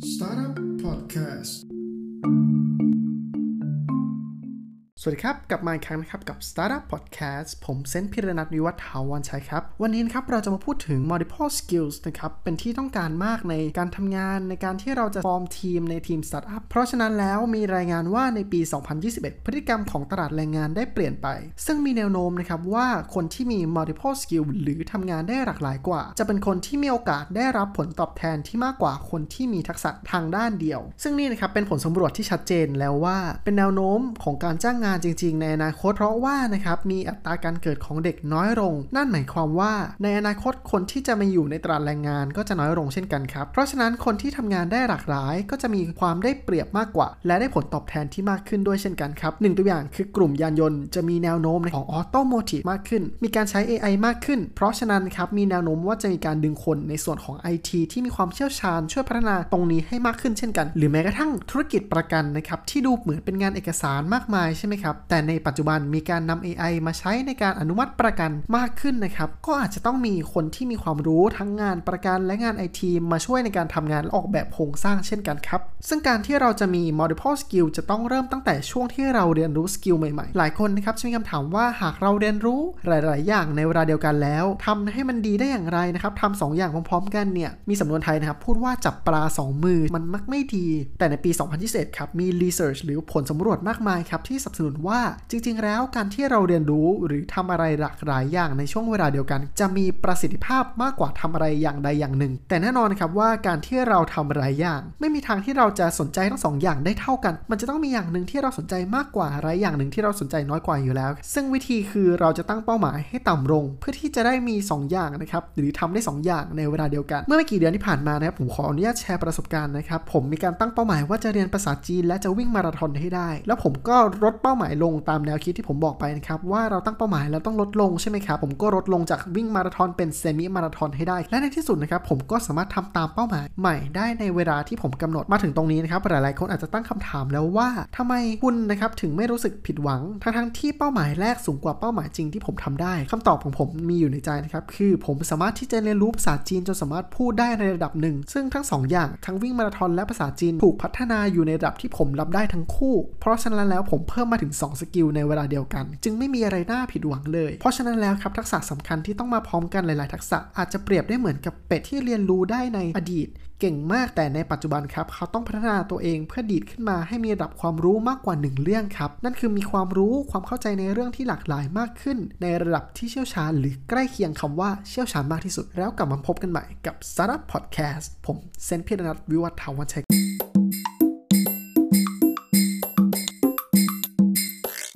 Startup Podcast สวัสดีครับ กลับมาอีกครั้งนะครับ กับ Startup Podcast ผมเซนพิรนัทวิวัฒน์ถาวรชัยครับ วันนี้นะครับ เราจะมาพูดถึง multiple skills นะครับ เป็นที่ต้องการมากในการทำงานในการที่เราจะฟอร์มทีมในทีม Startup เพราะฉะนั้นแล้วมีรายงานว่าในปี 2021 พฤติกรรมของตลาดแรงงานได้เปลี่ยนไป ซึ่งมีแนวโน้มนะครับว่าคนที่มี multiple skill หรือทำงานได้หลากหลายกว่า จะเป็นคนที่มีโอกาสได้รับผลตอบแทนที่มากกว่าคนที่มีทักษะทางด้านเดียว ซึ่งนี่นะครับเป็นผลสำรวจที่ชัดเจนแล้วว่า เป็นแนวโน้มของการจ้างงานจริง ๆ ในอนาคตเพราะว่านะครับมีอัตราการเกิดของเด็กน้อยลง นั่นหมายความว่าในอนาคตคนที่จะมาอยู่ในตลาดแรงงานก็จะน้อยลงเช่นกันครับ เพราะฉะนั้นคนที่ทำงานได้หลากหลาย ก็จะมีความได้เปรียบมากกว่า และได้ผลตอบแทนที่มากขึ้นด้วยเช่นกันครับหนึ่งตัวอย่างคือกลุ่มยานยนต์จะมีแนวโน้มของออโตโมทีฟมากขึ้น มีการใช้ AI มากขึ้น เพราะฉะนั้นครับมีแนวโน้มว่าจะมีการดึงคนในส่วนของ IT ที่มีความเชี่ยวชาญช่วยพัฒนาตรงนี้ให้มากขึ้นเช่นกัน หรือแม้กระทั่งธุรกิจประกันนะครับที่ดูเหมือนเป็นงานเอกสารมากมายใช่ไหมครับ แต่ในปัจจุบันมีการนำ AI มาใช้ในการอนุมัติประกันมากขึ้นนะครับ ก็อาจจะต้องมีคนที่มีความรู้ทั้งงานประกันและงาน IT มาช่วยในการทำงานและออกแบบโครงสร้างเช่นกันครับ ซึ่งการที่เราจะมี multiple skill จะต้องเริ่มตั้งแต่ช่วงที่เราเรียนรู้สกิลใหม่ๆ หลายคนนะครับจะมีคำถามว่าหากเราเรียนรู้หลาย ๆ อย่างในเวลาเดียวกันแล้วทำให้มันดีได้อย่างไรนะครับทำสองอย่างพร้อม ๆ กันเนี่ยมีสำนวนไทยนะครับพูดว่าจับปลา 2 มือมันมักไม่ดี แต่ในปี 2021 ครับมี research หรือผลสำรวจมากมายครับที่สนับสนุนว่าจริงๆ แล้วการที่เราเรียนรู้หรือทำอะไรหลากหลายอย่างในช่วงเวลาเดียวกัน จะมีประสิทธิภาพมากกว่าทำอะไรอย่างใดอย่างหนึ่ง แต่แน่นอนนะครับว่าการที่เราทำหลายอย่าง ไม่มีทางที่เราจะสนใจทั้งสองอย่างได้เท่ากัน มันจะต้องมีอย่างหนึ่งที่เราสนใจมากกว่าอะไรอย่างหนึ่งที่เราสนใจน้อยกว่าอยู่แล้ว ซึ่งวิธีคือเราจะตั้งเป้าหมายให้ต่ำลง เพื่อที่จะได้มี 2 อย่างนะครับหรือทำได้ 2 อย่างในเวลาเดียวกัน เมื่อไม่กี่เดือนที่ผ่านมานะครับผมขออนุญาตแชร์ประสบการณ์นะครับผมมีการตั้งเป้าหมายว่าจะเรียนภาษาจีนและจะวิ่งมาราธอนให้ได้ แล้วผมก็ลดเป้าหมายลงตามแนวคิดที่ผมบอกไปนะครับว่าเราตั้งเป้าหมายแล้วต้องลดลงใช่ไหมครับผมก็ลดลงจากวิ่งมาราธอนเป็นเซมิมาราธอนให้ได้ และในที่สุดนะครับผมก็สามารถทำตามเป้าหมายใหม่ได้ในเวลาที่ผมกำหนดมาถึงตรงนี้นะครับหลายๆคนอาจจะตั้งคำถามแล้วว่าทำไมคุณนะครับถึงไม่รู้สึกผิดหวัง ทั้งที่เป้าหมายแรกสูงกว่าเป้าหมายจริงที่ผมทำได้คำตอบของผมมีอยู่ในใจนะครับคือผมสามารถที่จะเรียนรู้ภาษาจีนจนสามารถพูดได้ในระดับหนึ่ง ซึ่งทั้งสองอย่างทั้งวิ่งมาราธอนและภาษาจีนถูกพัฒนาอยู่ในระดับที่ผมรับได้ทั้งคู่ เพราะฉะนั้นแล้วผมเพิ่มมาถึง2 สกิลในเวลาเดียวกัน จึงไม่มีอะไรน่าผิดหวังเลย เพราะฉะนั้นแล้วครับทักษะสำคัญที่ต้องมาพร้อมกันหลาย ๆ ทักษะอาจจะเปรียบได้เหมือนกับเป็ดที่เรียนรู้ได้ในอดีต เก่งมากแต่ในปัจจุบันครับ เขาต้องพัฒนาตัวเองเพื่อดีดขึ้นมาให้มีระดับความรู้มากกว่า 1 เรื่องครับ นั่นคือมีความรู้ความเข้าใจในเรื่องที่หลากหลายมากขึ้น ในระดับที่เชี่ยวชาญ หรือใกล้เคียงคำว่าเชี่ยวชาญมากที่สุด แล้วกลับมาพบกันใหม่กับ Startup Podcast ผมเซนพิรนัทวิวัฒน์ทาวันชัย